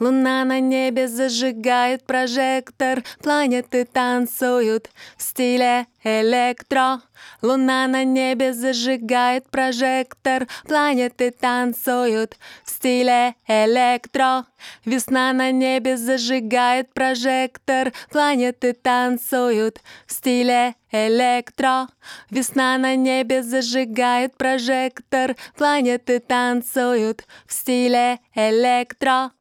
Луна на небе зажигает прожектор Планеты танцуют в стиле электро. Луна на небе зажигает прожектор Планеты танцуют в стиле электро. Весна на небе зажигает прожектор Планеты танцуют в стиле электро. Весна на небе зажигает прожектор Планеты танцуют в стиле электро.